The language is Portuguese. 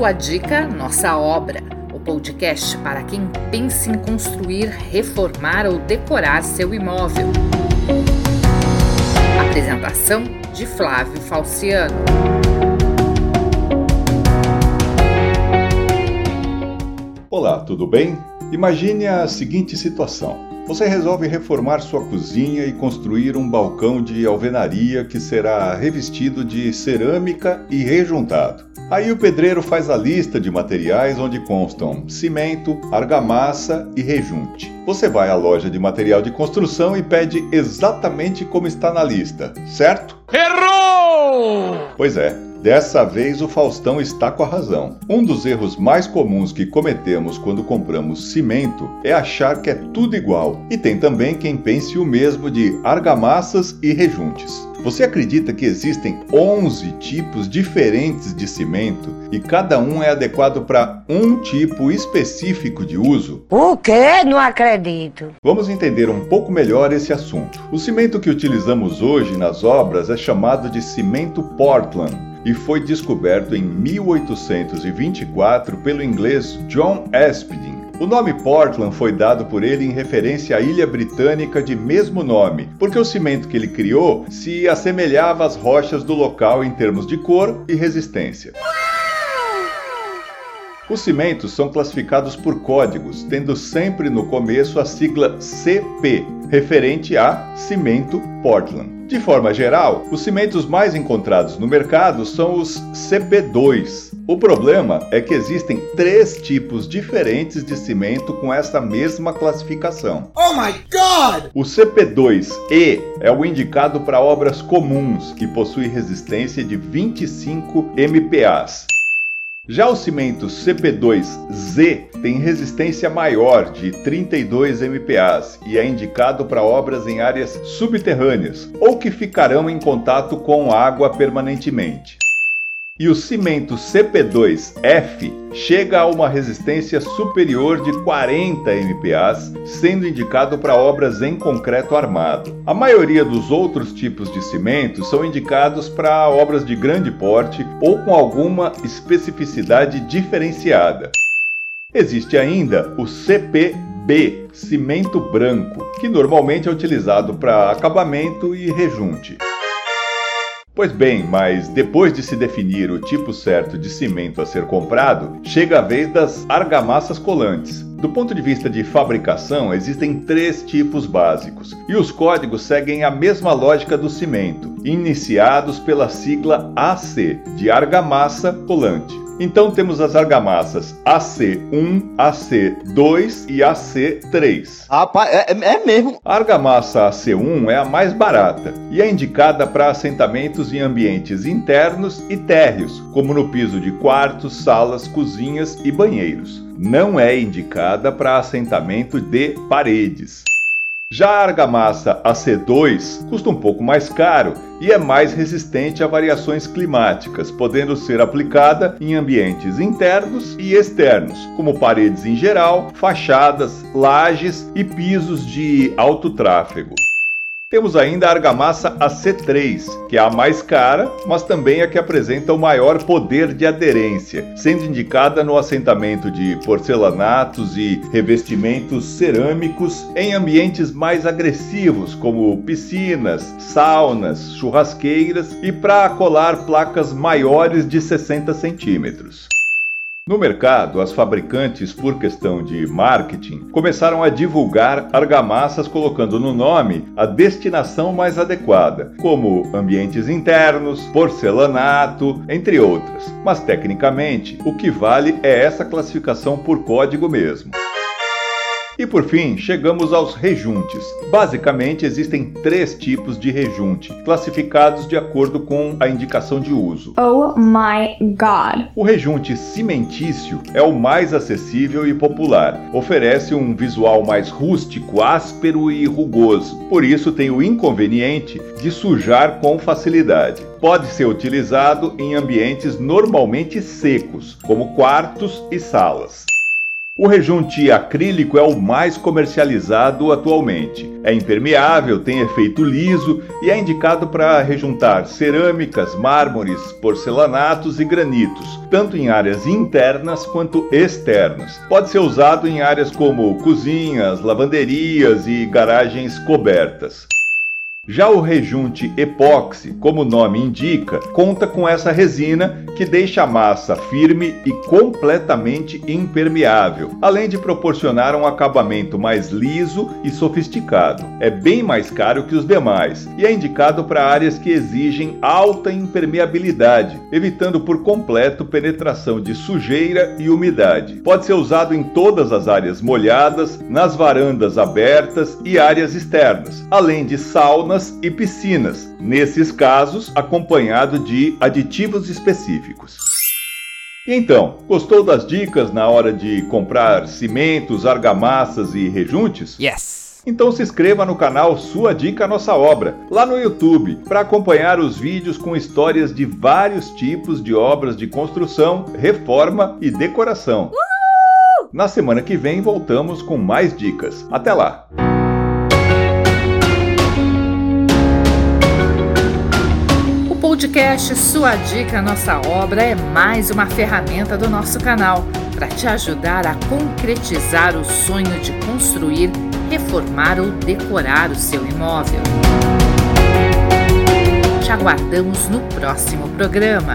Sua dica, nossa obra. O podcast para quem pensa em construir, reformar ou decorar seu imóvel. Apresentação de Flávio Falciano. Olá, tudo bem? Imagine a seguinte situação. Você resolve reformar sua cozinha e construir um balcão de alvenaria que será revestido de cerâmica e rejuntado. Aí o pedreiro faz a lista de materiais onde constam cimento, argamassa e rejunte. Você vai à loja de material de construção e pede exatamente como está na lista, certo? Errou! Pois é, Dessa vez o Faustão está com a razão. Um dos erros mais comuns que cometemos quando compramos cimento é achar que é tudo igual. E tem também quem pense o mesmo de argamassas e rejuntes. Você acredita que existem 11 tipos diferentes de cimento e cada um é adequado para um tipo específico de uso? O quê? Não acredito. Vamos entender um pouco melhor esse assunto. O cimento que utilizamos hoje nas obras é chamado de cimento Portland e foi descoberto em 1824 pelo inglês John Aspdin. O nome Portland foi dado por ele em referência à ilha britânica de mesmo nome, porque o cimento que ele criou se assemelhava às rochas do local em termos de cor e resistência. Os cimentos são classificados por códigos, tendo sempre no começo a sigla CP, referente a Cimento Portland. De forma geral, os cimentos mais encontrados no mercado são os CP2. O problema é que existem três tipos diferentes de cimento com essa mesma classificação. Oh my God! O CP2E é o indicado para obras comuns, que possui resistência de 25 MPAs. Já o cimento CP2Z tem resistência maior de 32 MPAs e é indicado para obras em áreas subterrâneas ou que ficarão em contato com água permanentemente. E o cimento CP2F chega a uma resistência superior de 40 MPAs, sendo indicado para obras em concreto armado. A maioria dos outros tipos de cimento são indicados para obras de grande porte ou com alguma especificidade diferenciada. Existe ainda o CPB, cimento branco, que normalmente é utilizado para acabamento e rejunte. Pois bem, mas depois de se definir o tipo certo de cimento a ser comprado, chega a vez das argamassas colantes. Do ponto de vista de fabricação, existem três tipos básicos, e os códigos seguem a mesma lógica do cimento, iniciados pela sigla AC, de argamassa colante. Então temos as argamassas AC1, AC2 e AC3. Rapaz, é, é mesmo. A argamassa AC1 é a mais barata e é indicada para assentamentos em ambientes internos e térreos, como no piso de quartos, salas, cozinhas e banheiros. Não é indicada para assentamento de paredes. Já a argamassa AC2 custa um pouco mais caro e é mais resistente a variações climáticas, podendo ser aplicada em ambientes internos e externos, como paredes em geral, fachadas, lajes e pisos de alto tráfego. Temos ainda a argamassa AC3, que é a mais cara, mas também a que apresenta o maior poder de aderência, sendo indicada no assentamento de porcelanatos e revestimentos cerâmicos em ambientes mais agressivos, como piscinas, saunas, churrasqueiras e para colar placas maiores de 60 centímetros. No mercado, as fabricantes, por questão de marketing, começaram a divulgar argamassas colocando no nome a destinação mais adequada, como ambientes internos, porcelanato, entre outras. Mas tecnicamente, o que vale é essa classificação por código mesmo. E por fim, chegamos aos rejuntes. Basicamente, existem três tipos de rejunte, classificados de acordo com a indicação de uso. Oh my god! O rejunte cimentício é o mais acessível e popular. Oferece um visual mais rústico, áspero e rugoso. Por isso, tem o inconveniente de sujar com facilidade. Pode ser utilizado em ambientes normalmente secos, como quartos e salas. O rejunte acrílico é o mais comercializado atualmente. É impermeável, tem efeito liso e é indicado para rejuntar cerâmicas, mármores, porcelanatos e granitos, tanto em áreas internas quanto externas. Pode ser usado em áreas como cozinhas, lavanderias e garagens cobertas. Já o rejunte epóxi, como o nome indica, conta com essa resina que deixa a massa firme e completamente impermeável, além de proporcionar um acabamento mais liso e sofisticado. É bem mais caro que os demais e é indicado para áreas que exigem alta impermeabilidade, evitando por completo penetração de sujeira e umidade. Pode ser usado em todas as áreas molhadas, nas varandas abertas e áreas externas, além de saunas e piscinas, nesses casos acompanhado de aditivos específicos. Então, gostou das dicas na hora de comprar cimentos, argamassas e rejuntes? Yes! Então se inscreva no canal Sua Dica Nossa Obra, lá no YouTube, para acompanhar os vídeos com histórias de vários tipos de obras de construção, reforma e decoração. Uhul! Na semana que vem voltamos com mais dicas. Até lá! Podcast Sua Dica Nossa Obra é mais uma ferramenta do nosso canal para te ajudar a concretizar o sonho de construir, reformar ou decorar o seu imóvel. Te aguardamos no próximo programa.